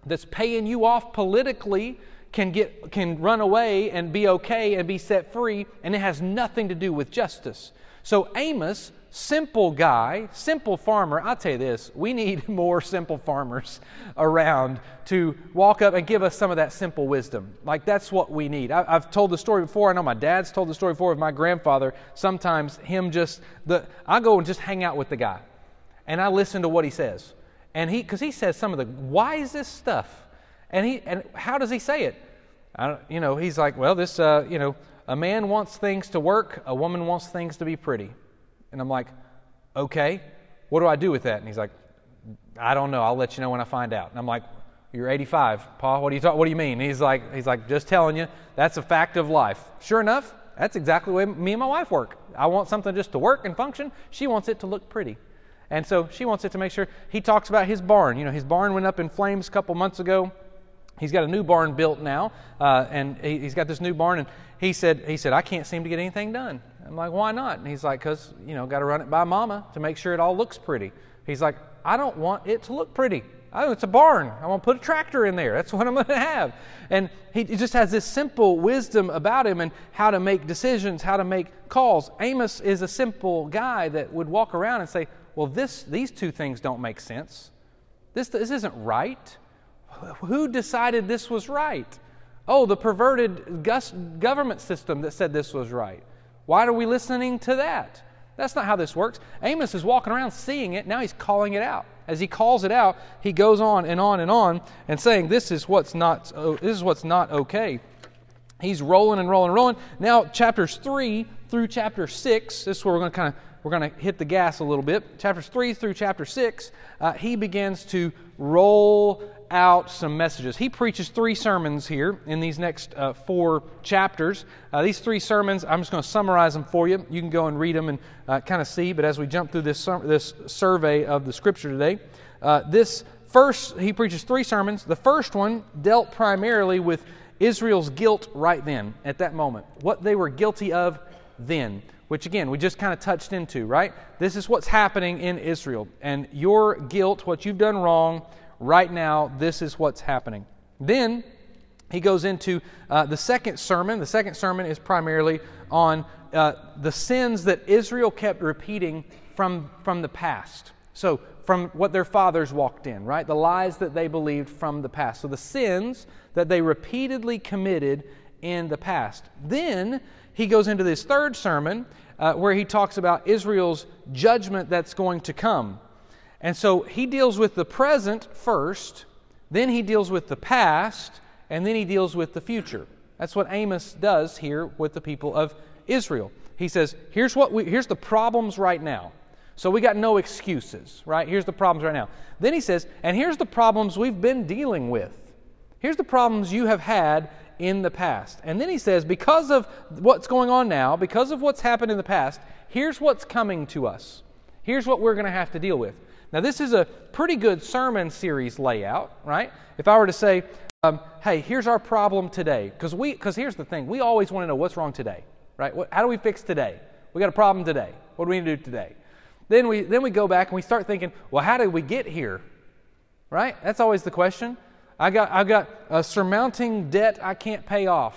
that's paying you off politically can get can run away and be okay and be set free and it has nothing to do with justice. So amos simple guy simple farmer. I'll tell you this we need more simple farmers around to walk up and give us some of that simple wisdom. Like that's what we need. I, have told the story before. I know my dad's told the story before of my grandfather. Sometimes him just the i go and just hang out with the guy and i listen to what he says. And he because he says some of the wisest stuff. And he and how does he say it? I don't, you know, he's like, well, this, uh, you know, a man wants things to work, a woman wants things to be pretty. And I'm like, okay, what do I do with that? And he's like, I don't know. I'll let you know when I find out. And I'm like, you're 85, Paul. What do you talk, What do you mean? And he's like, he's like, just telling you. That's a fact of life. Sure enough, that's exactly the way me and my wife work. I want something just to work and function. She wants it to look pretty. And so she wants it to make sure. He talks about his barn. You know, his barn went up in flames a couple months ago. He's got a new barn built now, uh, and he, has got this new barn. And he said, he said, I can't seem to get anything done. I'm like, why not? And he's like, because you know, got to run it by Mama to make sure it all looks pretty. He's like, I don't want it to look pretty. Oh, it's a barn. I want to put a tractor in there. That's what I'm going to have. And he, just has this simple wisdom about him and how to make decisions, how to make calls. Amos is a simple guy that would walk around and say, well, this, these two things don't make sense. This, this isn't right. Who decided this was right? Oh, the perverted government system that said this was right. Why are we listening to that? That's not how this works. Amos is walking around seeing it. Now he's calling it out. As he calls it out, he goes on and on and on and saying, "This is what's not. Oh, this is what's not okay." He's rolling and rolling and rolling. Now, chapters three through chapter six. This is where we're going to kind of we're going to hit the gas a little bit. Chapters three through chapter six, uh, he begins to roll out some messages. He preaches three sermons here in these next uh, four chapters. Uh, these three sermons, I'm just going to summarize them for you. You can go and read them and uh, kind of see, but as we jump through this, this survey of the scripture today, uh, this first, he preaches three sermons. The first one dealt primarily with Israel's guilt right then, at that moment, what they were guilty of then which again, we just kind of touched into, right? This is what's happening in Israel. And your guilt, what you've done wrong, right now, this is what's happening. Then he goes into uh, the second sermon. The second sermon is primarily on uh, the sins that Israel kept repeating from, from the past. So, from what their fathers walked in, right? The lies that they believed from the past. So, the sins that they repeatedly committed in the past. Then he goes into this third sermon uh, where he talks about Israel's judgment that's going to come. And so he deals with the present first, then he deals with the past, and then he deals with the future. That's what Amos does here with the people of Israel. He says, here's what we, here's the problems right now. So we got no excuses, right? Here's the problems right now. Then he says, and here's the problems we've been dealing with. Here's the problems you have had in the past. And then he says, because of what's going on now, because of what's happened in the past, here's what's coming to us. Here's what we're going to have to deal with. Now, this is a pretty good sermon series layout, right? If I were to say, um, hey, here's our problem today, because we, because here's the thing, we always want to know what's wrong today, right? What, how do we fix today? We got a problem today. What do we need to do today? Then we, then we go back and we start thinking, well, how did we get here? Right? That's always the question. I got, I got a surmounting debt I can't pay off.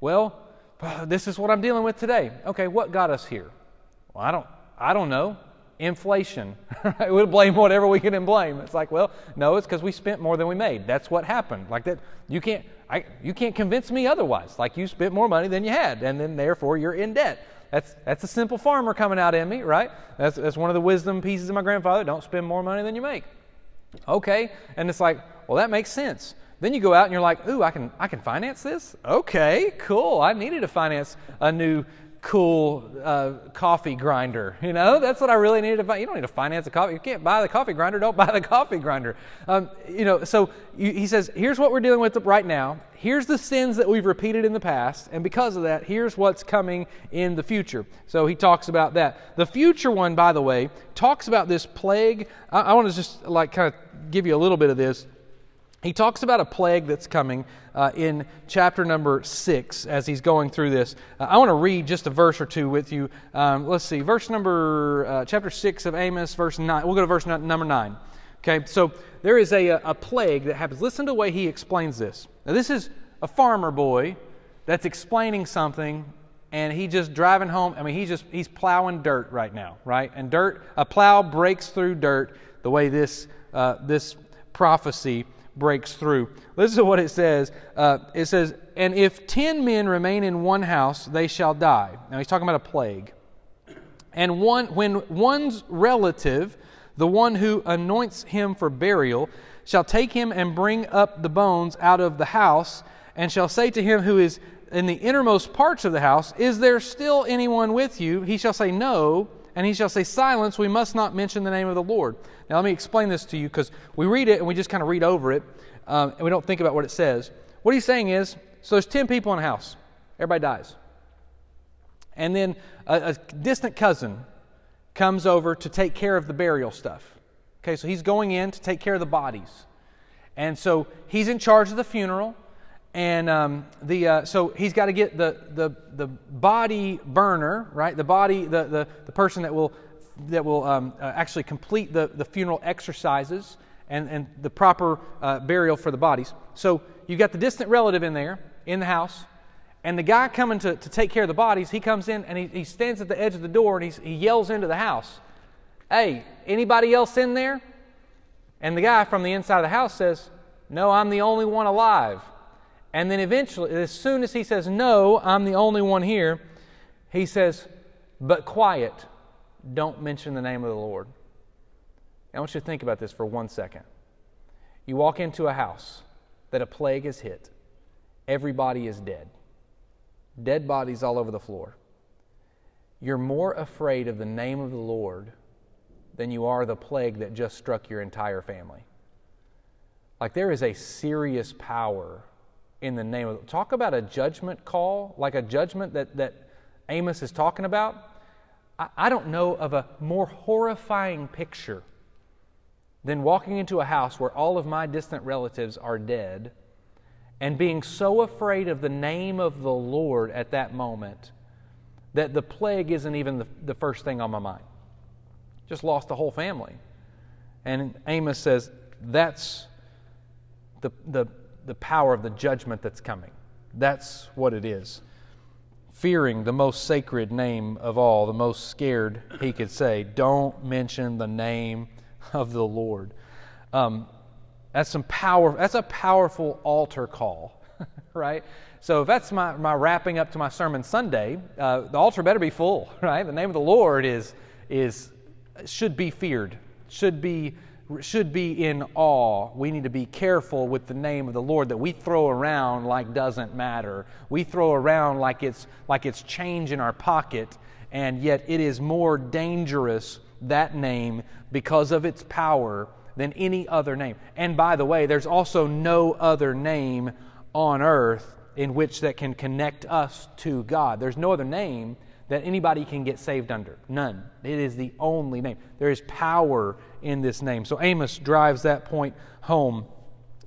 Well, this is what I'm dealing with today. Okay, what got us here? Well, I don't, I don't know inflation. we'll blame whatever we can blame. It's like, well, no, it's because we spent more than we made. That's what happened. Like that, you can't, I, you can't convince me otherwise. Like you spent more money than you had, and then therefore you're in debt. That's, that's a simple farmer coming out in me, right? That's, that's one of the wisdom pieces of my grandfather. Don't spend more money than you make. Okay. And it's like, well, that makes sense. Then you go out and you're like, ooh, I can, I can finance this? Okay, cool. I needed to finance a new cool uh, coffee grinder. You know, that's what I really needed to buy. You don't need to finance a coffee. You can't buy the coffee grinder. Don't buy the coffee grinder. Um, you know, so you, he says, here's what we're dealing with right now. Here's the sins that we've repeated in the past, and because of that, here's what's coming in the future. So he talks about that. The future one, by the way, talks about this plague. I, I want to just like kind of give you a little bit of this he talks about a plague that's coming uh, in chapter number six as he's going through this. Uh, I want to read just a verse or two with you. Um, let's see, verse number, uh, chapter six of Amos, verse nine. We'll go to verse number nine. Okay, so there is a, a plague that happens. Listen to the way he explains this. Now, this is a farmer boy that's explaining something and he just driving home i mean he's just he's plowing dirt right now right and dirt a plow breaks through dirt the way this uh, this prophecy breaks through. Listen to what it says. Uh, it says, And if ten men remain in one house, they shall die. Now he's talking about a plague. And one, when one's relative, the one who anoints him for burial, shall take him and bring up the bones out of the house, and shall say to him who is in the innermost parts of the house, Is there still anyone with you? He shall say, No. And he shall say, Silence, we must not mention the name of the Lord. Now, let me explain this to you because we read it and we just kind of read over it um, and we don't think about what it says. What he's saying is so there's 10 people in a house, everybody dies. And then a, a distant cousin comes over to take care of the burial stuff. Okay, so he's going in to take care of the bodies. And so he's in charge of the funeral and um, the uh, so he's got to get the, the the body burner right? The body the the, the person that will that will um, uh, actually complete the, the funeral exercises and, and the proper uh, burial for the bodies. So you've got the distant relative in there in the house and the guy coming to, to take care of the bodies he comes in and he, he stands at the edge of the door and he's, he yells into the house hey anybody else in there? And the guy from the inside of the house says no i'm the only one alive and then eventually, as soon as he says, No, I'm the only one here, he says, But quiet, don't mention the name of the Lord. I want you to think about this for one second. You walk into a house that a plague has hit, everybody is dead, dead bodies all over the floor. You're more afraid of the name of the Lord than you are the plague that just struck your entire family. Like there is a serious power in the name of talk about a judgment call like a judgment that, that amos is talking about. I, I don't know of a more horrifying picture than walking into a house where all of my distant relatives are dead and being so afraid of the name of the lord at that moment that the plague isn't even the, the first thing on my mind. Just lost the whole family. And amos says that's the, the the power of the judgment that's coming. That's what it is. Fearing the most sacred name of all, the most scared he could say, don't mention the name of the Lord. Um, that's some power. That's a powerful altar call, right? So if that's my, my wrapping up to my sermon Sunday, uh, the altar better be full, right? The name of the Lord is is should be feared, should be should be in awe. We need to be careful with the name of the Lord that we throw around like doesn't matter. We throw around like it's like it's change in our pocket, and yet it is more dangerous that name because of its power than any other name. And by the way, there's also no other name on earth in which that can connect us to God. There's no other name that anybody can get saved under. None. It is the only name. There is power in this name. So Amos drives that point home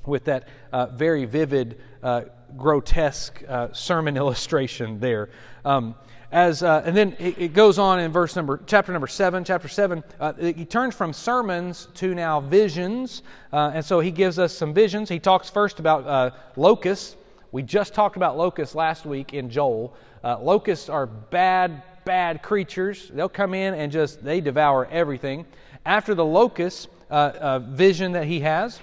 with that uh, very vivid, uh, grotesque uh, sermon illustration there. Um, as uh, and then it, it, goes on in verse number chapter number seven. Chapter seven, uh, he turns from sermons to now visions, uh, and so he gives us some visions. He talks first about locusts. We just talked about locusts last week in Joel. Uh, locusts are bad, bad creatures. They'll come in and just they devour everything. After the locust uh, uh, vision that he has,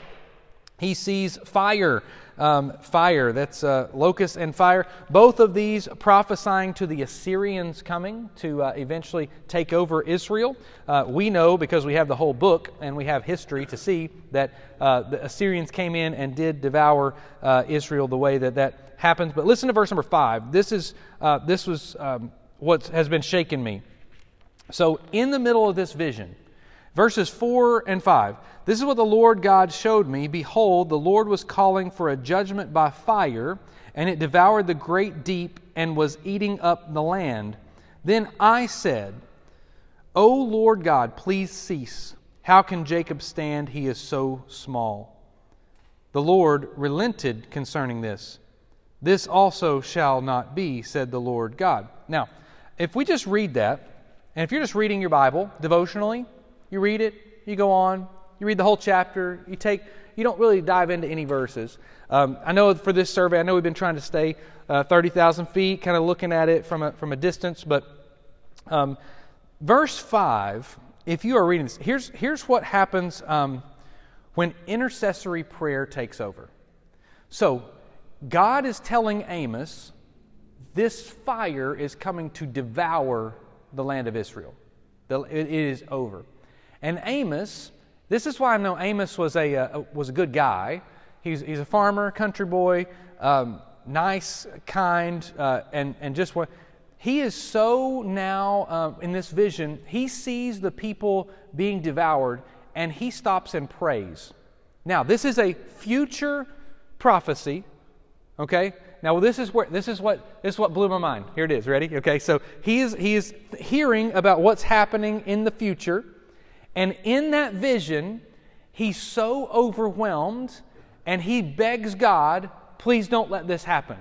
He sees fire, um, fire, that's uh, locust and fire. Both of these prophesying to the Assyrians coming to uh, eventually take over Israel. Uh, we know because we have the whole book and we have history to see that uh, the Assyrians came in and did devour uh, Israel the way that that happens. But listen to verse number five. This is uh, this was um, what has been shaking me. So in the middle of this vision, verses four and five. This is what the Lord God showed me. Behold, the Lord was calling for a judgment by fire, and it devoured the great deep and was eating up the land. Then I said, O Lord God, please cease. How can Jacob stand? He is so small. The Lord relented concerning this. This also shall not be, said the Lord God. Now, if we just read that, and if you're just reading your Bible devotionally, you read it, you go on, you read the whole chapter, you take, you don't really dive into any verses. Um, I know for this survey, I know we've been trying to stay uh, 30,000 feet, kind of looking at it from a, from a distance, but um, verse 5, if you are reading this, here's, here's what happens um, when intercessory prayer takes over. So, God is telling Amos, this fire is coming to devour the land of Israel. It is over. And Amos, this is why I know Amos was a, uh, was a good guy. He's, he's a farmer, country boy, um, nice, kind, uh, and, and just what. He is so now uh, in this vision, he sees the people being devoured and he stops and prays. Now, this is a future prophecy Okay? Now this is where this is what this is what blew my mind. Here it is. Ready? Okay, so he is he is hearing about what's happening in the future, and in that vision, he's so overwhelmed and he begs God, please don't let this happen.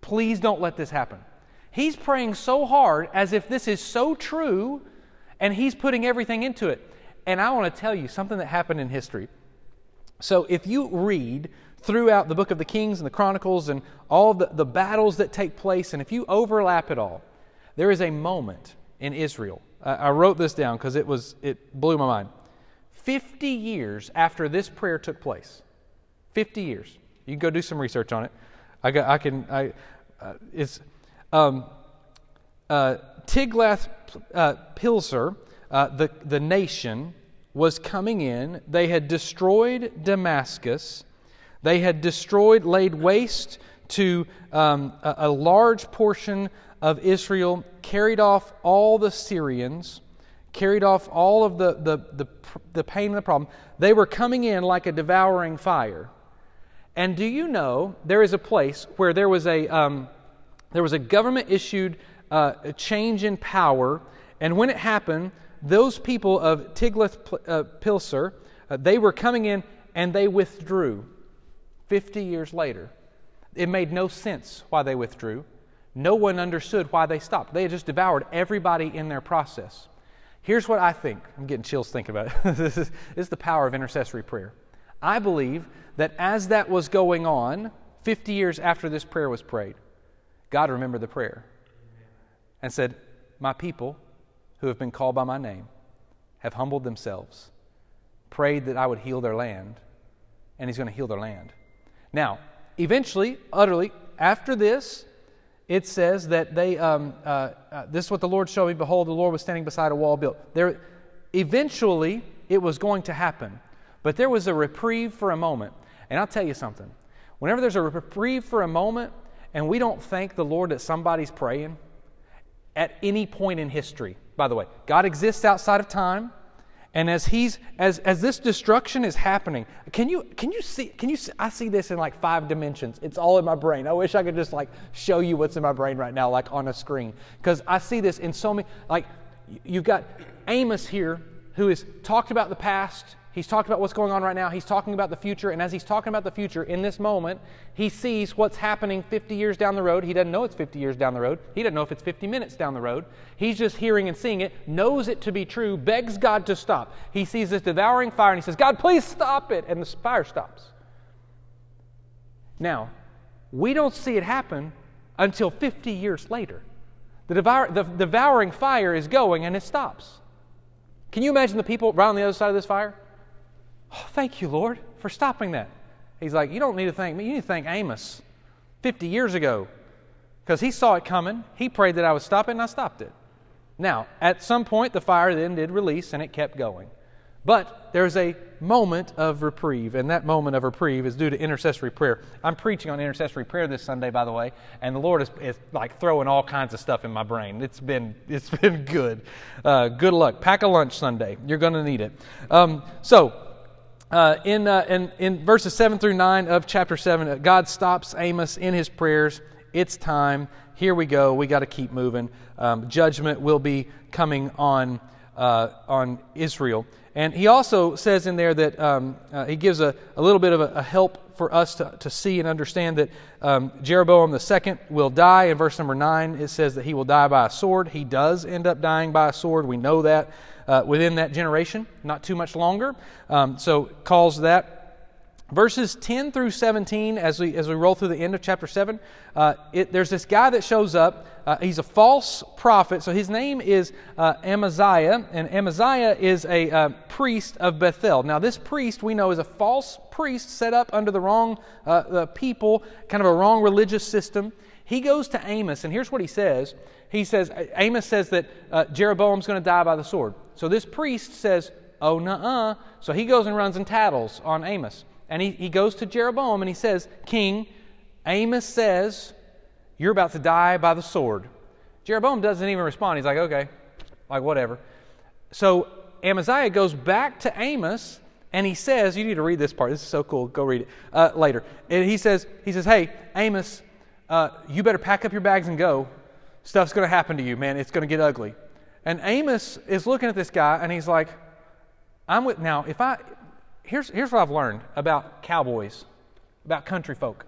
Please don't let this happen. He's praying so hard as if this is so true, and he's putting everything into it. And I want to tell you something that happened in history. So if you read throughout the book of the Kings and the Chronicles and all the, the battles that take place, and if you overlap it all, there is a moment in Israel. Uh, I wrote this down because it was it blew my mind. 50 years after this prayer took place, 50 years. You can go do some research on it. I, got, I can, I, uh, it's um, uh, Tiglath uh, Pileser, uh, the, the nation, was coming in. They had destroyed Damascus. They had destroyed, laid waste to um, a, a large portion of Israel, carried off all the Syrians, carried off all of the, the, the, the pain and the problem. They were coming in like a devouring fire. And do you know there is a place where there was a, um, there was a government issued uh, change in power, and when it happened, those people of Tiglath-Pileser, uh, they were coming in and they withdrew. 50 years later. It made no sense why they withdrew. No one understood why they stopped. They had just devoured everybody in their process. Here's what I think. I'm getting chills thinking about it. this, is, this is the power of intercessory prayer. I believe that as that was going on, 50 years after this prayer was prayed, God remembered the prayer and said, My people who have been called by my name have humbled themselves, prayed that I would heal their land, and He's going to heal their land. Now, eventually, utterly, after this, it says that they, um, uh, uh, this is what the Lord showed me. Behold, the Lord was standing beside a wall built. There, eventually, it was going to happen. But there was a reprieve for a moment. And I'll tell you something. Whenever there's a reprieve for a moment, and we don't thank the Lord that somebody's praying, at any point in history, by the way, God exists outside of time. And as he's as as this destruction is happening, can you can you see can you see, I see this in like five dimensions. It's all in my brain. I wish I could just like show you what's in my brain right now like on a screen because I see this in so many like you've got Amos here who has talked about the past, He's talked about what's going on right now. He's talking about the future. And as he's talking about the future in this moment, he sees what's happening 50 years down the road. He doesn't know it's 50 years down the road. He doesn't know if it's 50 minutes down the road. He's just hearing and seeing it, knows it to be true, begs God to stop. He sees this devouring fire and he says, God, please stop it. And the fire stops. Now, we don't see it happen until 50 years later. The, devour, the devouring fire is going and it stops. Can you imagine the people around the other side of this fire? Oh, thank you, Lord. for stopping that. He's like, You don't need to thank me. You need to thank Amos 50 years ago because he saw it coming. He prayed that I would stop it, and I stopped it. Now, at some point, the fire then did release and it kept going. But there's a moment of reprieve, and that moment of reprieve is due to intercessory prayer. I'm preaching on intercessory prayer this Sunday, by the way, and the Lord is, is like throwing all kinds of stuff in my brain. It's been it's been good. Uh, good luck. Pack a lunch Sunday. You're going to need it. Um, so. Uh, in, uh, in, in verses 7 through 9 of chapter 7, uh, God stops Amos in his prayers. It's time. Here we go. We got to keep moving. Um, judgment will be coming on, uh, on Israel. And he also says in there that um, uh, he gives a, a little bit of a, a, help for us to, to see and understand that um, Jeroboam II will die. In verse number 9, it says that he will die by a sword. He does end up dying by a sword. We know that uh, within that generation, not too much longer. Um, so, calls that. Verses 10 through 17 as we as we roll through the end of chapter 7 uh, it, there's this guy that shows up. Uh, he's a false prophet. So his name is uh, amaziah and amaziah is a uh, priest of bethel. Now this priest we know is a false priest set up under the wrong uh, the people kind of a wrong religious system he goes to amos and here's what he says he says amos says that uh, jeroboam's going to die by the sword so this priest says oh nah so he goes and runs and tattles on amos and he, he goes to Jeroboam and he says, King, Amos says, You're about to die by the sword. Jeroboam doesn't even respond. He's like, Okay, like whatever. So Amaziah goes back to Amos and he says, You need to read this part. This is so cool. Go read it uh, later. And he says, he says, Hey, Amos, uh, you better pack up your bags and go. Stuff's going to happen to you, man. It's going to get ugly. And Amos is looking at this guy and he's like, I'm with now, if I here's, here's what I've learned about cowboys, about country folk.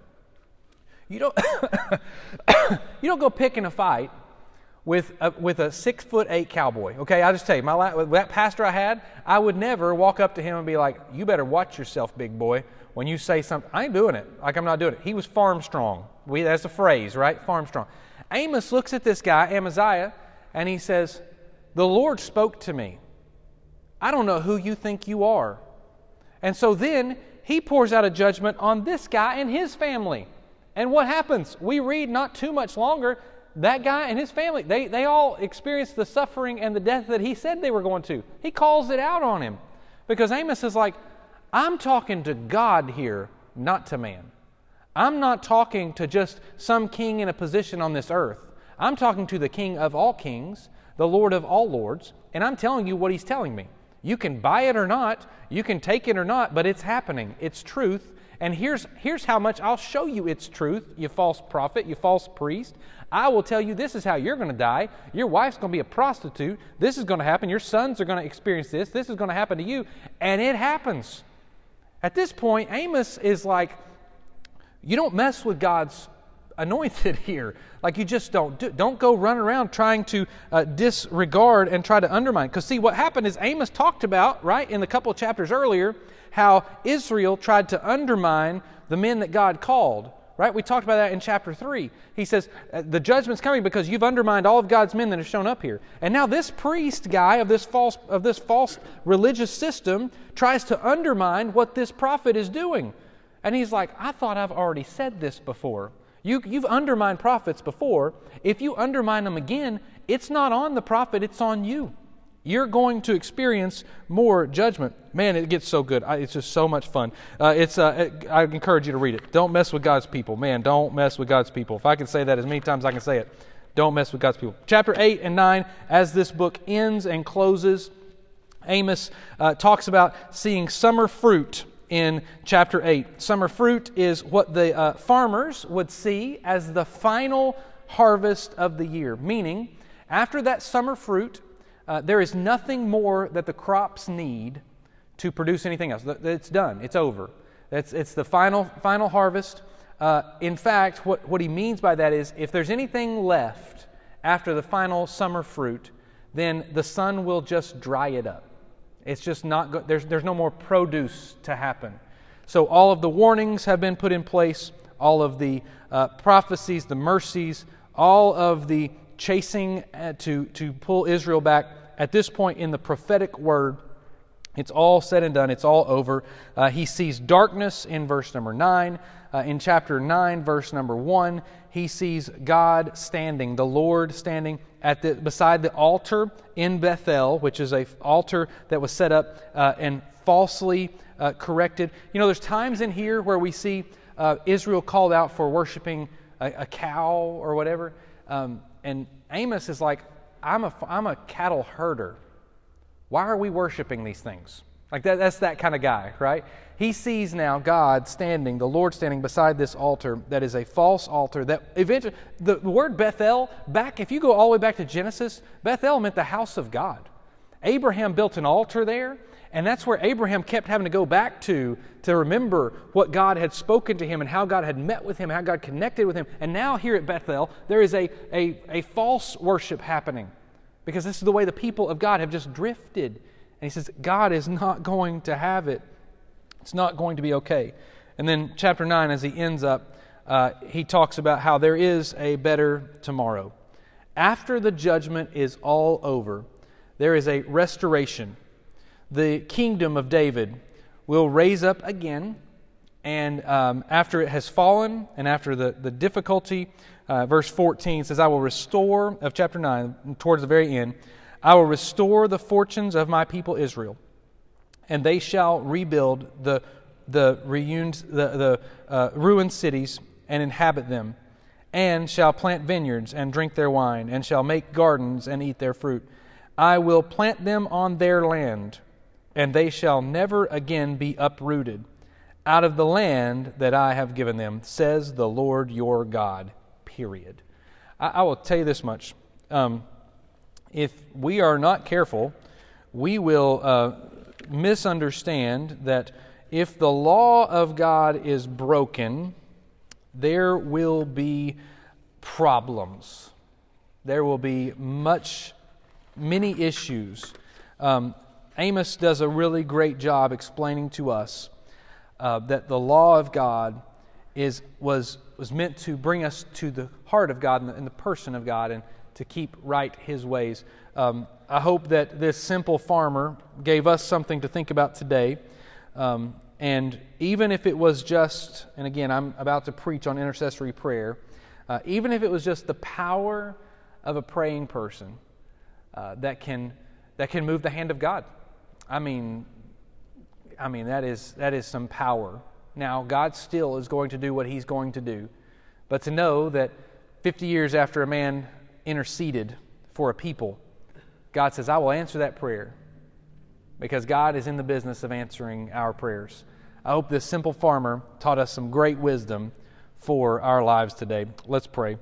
You don't, you don't go picking a fight with a, with a six foot eight cowboy. Okay, I'll just tell you, my that pastor I had, I would never walk up to him and be like, "You better watch yourself, big boy." When you say something, I ain't doing it. Like I'm not doing it. He was farm strong. We, that's a phrase, right? Farm strong. Amos looks at this guy, Amaziah, and he says, "The Lord spoke to me. I don't know who you think you are." And so then he pours out a judgment on this guy and his family. And what happens? We read not too much longer, that guy and his family, they, they all experience the suffering and the death that he said they were going to. He calls it out on him. Because Amos is like, I'm talking to God here, not to man. I'm not talking to just some king in a position on this earth. I'm talking to the king of all kings, the Lord of all lords, and I'm telling you what he's telling me. You can buy it or not, you can take it or not, but it's happening. It's truth. And here's, here's how much I'll show you it's truth, you false prophet, you false priest. I will tell you this is how you're going to die. Your wife's going to be a prostitute. This is going to happen. Your sons are going to experience this. This is going to happen to you. And it happens. At this point, Amos is like, you don't mess with God's anointed here. Like you just don't do, don't go run around trying to uh, disregard and try to undermine. Because see, what happened is Amos talked about right in the couple chapters earlier how Israel tried to undermine the men that God called. Right? We talked about that in chapter 3. He says, uh, The judgment's coming because you've undermined all of God's men that have shown up here. And now this priest guy of this false, of this false religious system tries to undermine what this prophet is doing. And he's like, I thought I've already said this before. You, you've undermined prophets before. If you undermine them again, it's not on the prophet, it's on you. You're going to experience more judgment. Man, it gets so good. it's just so much fun. Uh, it's, uh, I encourage you to read it. Don't mess with God's people. Man, don't mess with God's people. If I can say that as many times as I can say it, don't mess with God's people. Chapter 8 and 9, as this book ends and closes, Amos uh, talks about seeing summer fruit in chapter 8. Summer fruit is what the uh, farmers would see as the final harvest of the year, meaning, after that summer fruit, uh, there is nothing more that the crops need to produce anything else. It's done, it's over. It's, it's the final, final harvest. Uh, in fact, what, what he means by that is if there's anything left after the final summer fruit, then the sun will just dry it up. It's just not good. There's, there's no more produce to happen. So all of the warnings have been put in place, all of the uh, prophecies, the mercies, all of the chasing uh, to, to pull Israel back. At this point in the prophetic word, It's all said and done, it's all over. Uh, he sees darkness in verse number 9. Uh, in chapter 9, verse number 1, he sees God standing, the Lord standing at the, beside the altar in Bethel, which is a altar that was set up uh, and falsely uh, corrected. You know, there's times in here where we see uh, Israel called out for worshiping a, a cow or whatever, um, and Amos is like, I'm a, I'm a cattle herder. Why are we worshiping these things? Like that, that's that kind of guy, right? He sees now God standing, the Lord standing beside this altar that is a false altar. That eventually, the word Bethel, back, if you go all the way back to Genesis, Bethel meant the house of God. Abraham built an altar there, and that's where Abraham kept having to go back to to remember what God had spoken to him and how God had met with him, how God connected with him. And now here at Bethel, there is a, a, a false worship happening because this is the way the people of God have just drifted. And he says, God is not going to have it. It's not going to be okay. And then, chapter 9, as he ends up, uh, he talks about how there is a better tomorrow. After the judgment is all over, there is a restoration. The kingdom of David will raise up again, and um, after it has fallen, and after the, the difficulty, uh, verse 14 says, I will restore, of chapter 9, towards the very end, I will restore the fortunes of my people Israel and they shall rebuild the, the, reuned, the, the uh, ruined cities and inhabit them, and shall plant vineyards and drink their wine, and shall make gardens and eat their fruit. I will plant them on their land, and they shall never again be uprooted out of the land that I have given them, says the Lord your God. Period. I, I will tell you this much. Um, if we are not careful, we will uh, misunderstand that if the law of God is broken, there will be problems. There will be much, many issues. Um, Amos does a really great job explaining to us uh, that the law of God is, was, was meant to bring us to the heart of God and the, and the person of God and to keep right His ways. Um, I hope that this simple farmer gave us something to think about today. Um, and even if it was just, and again, I'm about to preach on intercessory prayer, uh, even if it was just the power of a praying person uh, that, can, that can move the hand of God. I mean, I mean that is, that is some power. Now, God still is going to do what He's going to do. But to know that 50 years after a man interceded for a people, God says, I will answer that prayer because God is in the business of answering our prayers. I hope this simple farmer taught us some great wisdom for our lives today. Let's pray.